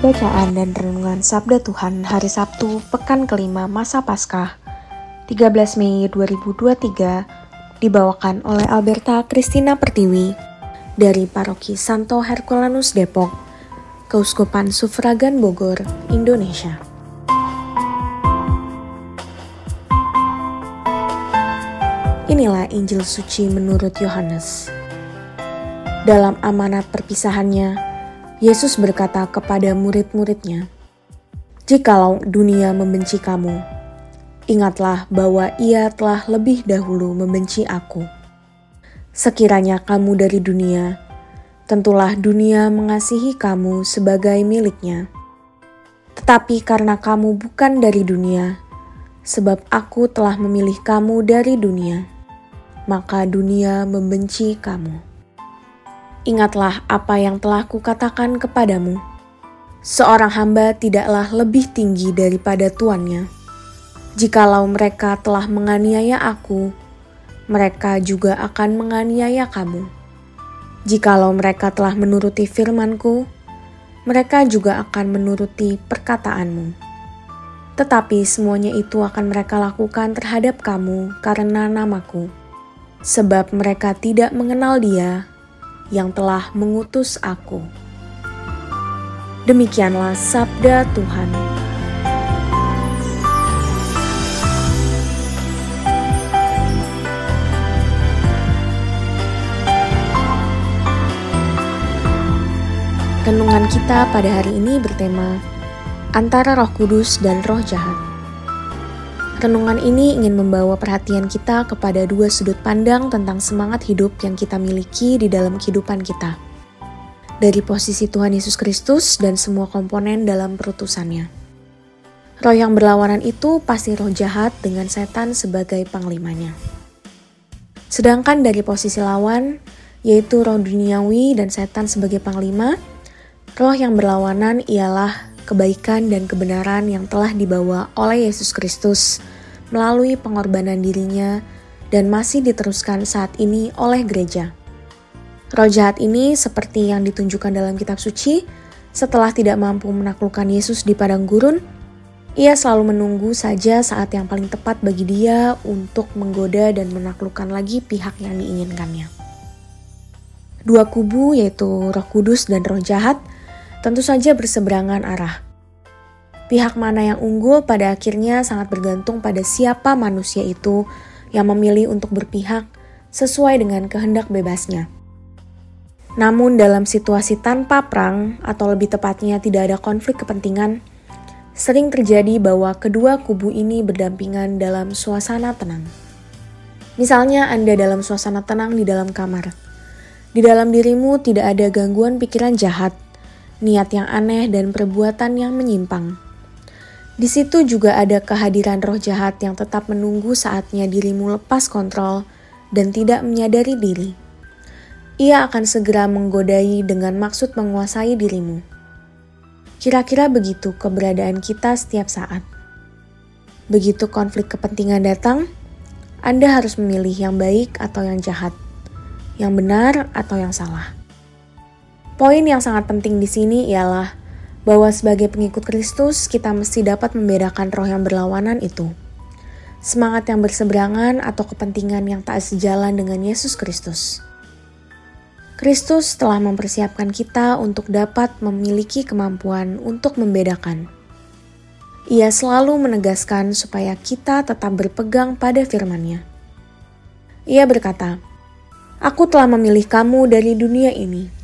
Bacaan dan Renungan Sabda Tuhan Hari Sabtu, Pekan kelima Masa Paskah, 13 Mei 2023, dibawakan oleh Alberta Christina Pertiwi dari Paroki Santo Herculanus Depok, Keuskupan Sufragan Bogor, Indonesia. Inilah Injil suci menurut Yohanes. Dalam amanat perpisahannya, Yesus berkata kepada murid-muridnya, "Jikalau dunia membenci kamu, ingatlah bahwa Ia telah lebih dahulu membenci Aku. Sekiranya kamu dari dunia, tentulah dunia mengasihi kamu sebagai miliknya. Tetapi karena kamu bukan dari dunia, sebab Aku telah memilih kamu dari dunia, maka dunia membenci kamu." Ingatlah apa yang telah kukatakan kepadamu. Seorang hamba tidaklah lebih tinggi daripada tuannya. Jikalau mereka telah menganiaya aku, mereka juga akan menganiaya kamu. Jikalau mereka telah menuruti firmanku, mereka juga akan menuruti perkataanmu. Tetapi semuanya itu akan mereka lakukan terhadap kamu karena namaku, sebab mereka tidak mengenal Dia yang telah mengutus aku. Demikianlah sabda Tuhan. Renungan kita pada hari ini bertema antara Roh Kudus dan Roh Jahat. Renungan ini ingin membawa perhatian kita kepada dua sudut pandang tentang semangat hidup yang kita miliki di dalam kehidupan kita. Dari posisi Tuhan Yesus Kristus dan semua komponen dalam perutusannya. Roh yang berlawanan itu pasti roh jahat dengan setan sebagai panglimanya. Sedangkan dari posisi lawan, yaitu roh duniawi dan setan sebagai panglima, roh yang berlawanan ialah kebaikan dan kebenaran yang telah dibawa oleh Yesus Kristus melalui pengorbanan dirinya dan masih diteruskan saat ini oleh gereja. Roh jahat ini seperti yang ditunjukkan dalam kitab suci, setelah tidak mampu menaklukkan Yesus di padang gurun, ia selalu menunggu saja saat yang paling tepat bagi dia untuk menggoda dan menaklukkan lagi pihak yang diinginkannya. Dua kubu yaitu roh kudus dan roh jahat tentu saja berseberangan arah. Pihak mana yang unggul pada akhirnya sangat bergantung pada siapa manusia itu yang memilih untuk berpihak sesuai dengan kehendak bebasnya. Namun dalam situasi tanpa perang atau lebih tepatnya tidak ada konflik kepentingan, sering terjadi bahwa kedua kubu ini berdampingan dalam suasana tenang. Misalnya Anda dalam suasana tenang di dalam kamar. Di dalam dirimu tidak ada gangguan pikiran jahat niat yang aneh, dan perbuatan yang menyimpang. Di situ juga ada kehadiran roh jahat yang tetap menunggu saatnya dirimu lepas kontrol dan tidak menyadari diri. Ia akan segera menggodai dengan maksud menguasai dirimu. Kira-kira begitu keberadaan kita setiap saat. Begitu konflik kepentingan datang, Anda harus memilih yang baik atau yang jahat, yang benar atau yang salah. Poin yang sangat penting di sini ialah bahwa sebagai pengikut Kristus kita mesti dapat membedakan roh yang berlawanan itu. Semangat yang berseberangan atau kepentingan yang tak sejalan dengan Yesus Kristus. Kristus telah mempersiapkan kita untuk dapat memiliki kemampuan untuk membedakan. Ia selalu menegaskan supaya kita tetap berpegang pada firman-Nya. Ia berkata, Aku telah memilih kamu dari dunia ini,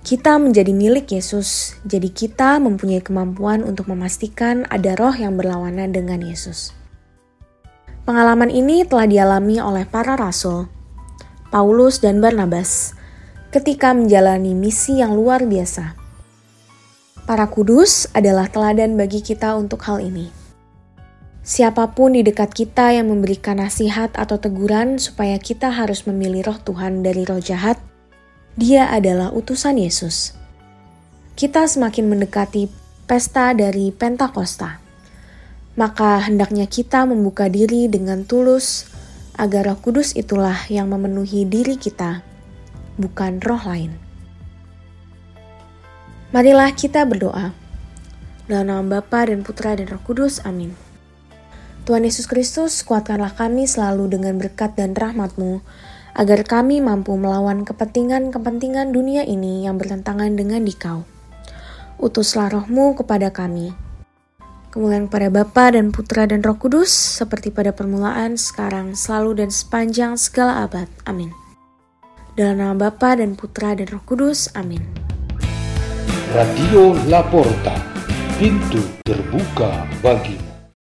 kita menjadi milik Yesus, jadi kita mempunyai kemampuan untuk memastikan ada roh yang berlawanan dengan Yesus. Pengalaman ini telah dialami oleh para rasul, Paulus dan Barnabas, ketika menjalani misi yang luar biasa. Para kudus adalah teladan bagi kita untuk hal ini. Siapa pun di dekat kita yang memberikan nasihat atau teguran supaya kita harus memilih roh Tuhan dari roh jahat, dia adalah utusan Yesus. Kita semakin mendekati pesta dari Pentakosta maka hendaknya kita membuka diri dengan tulus agar Roh Kudus itulah yang memenuhi diri kita, bukan roh lain. Marilah kita berdoa. Dalam nama Bapa dan Putra dan Roh Kudus, amin. Tuhan Yesus Kristus, kuatkanlah kami selalu dengan berkat dan rahmat-Mu, agar kami mampu melawan kepentingan-kepentingan dunia ini yang bertentangan dengan dikau. Utuslah rohmu kepada kami, Kemuliaan kepada Bapa dan Putra dan Roh Kudus, seperti pada permulaan, sekarang, selalu, dan sepanjang segala abad. Amin. Dalam nama Bapa dan Putra dan Roh Kudus. Amin. Radio Laporta, pintu terbuka bagimu.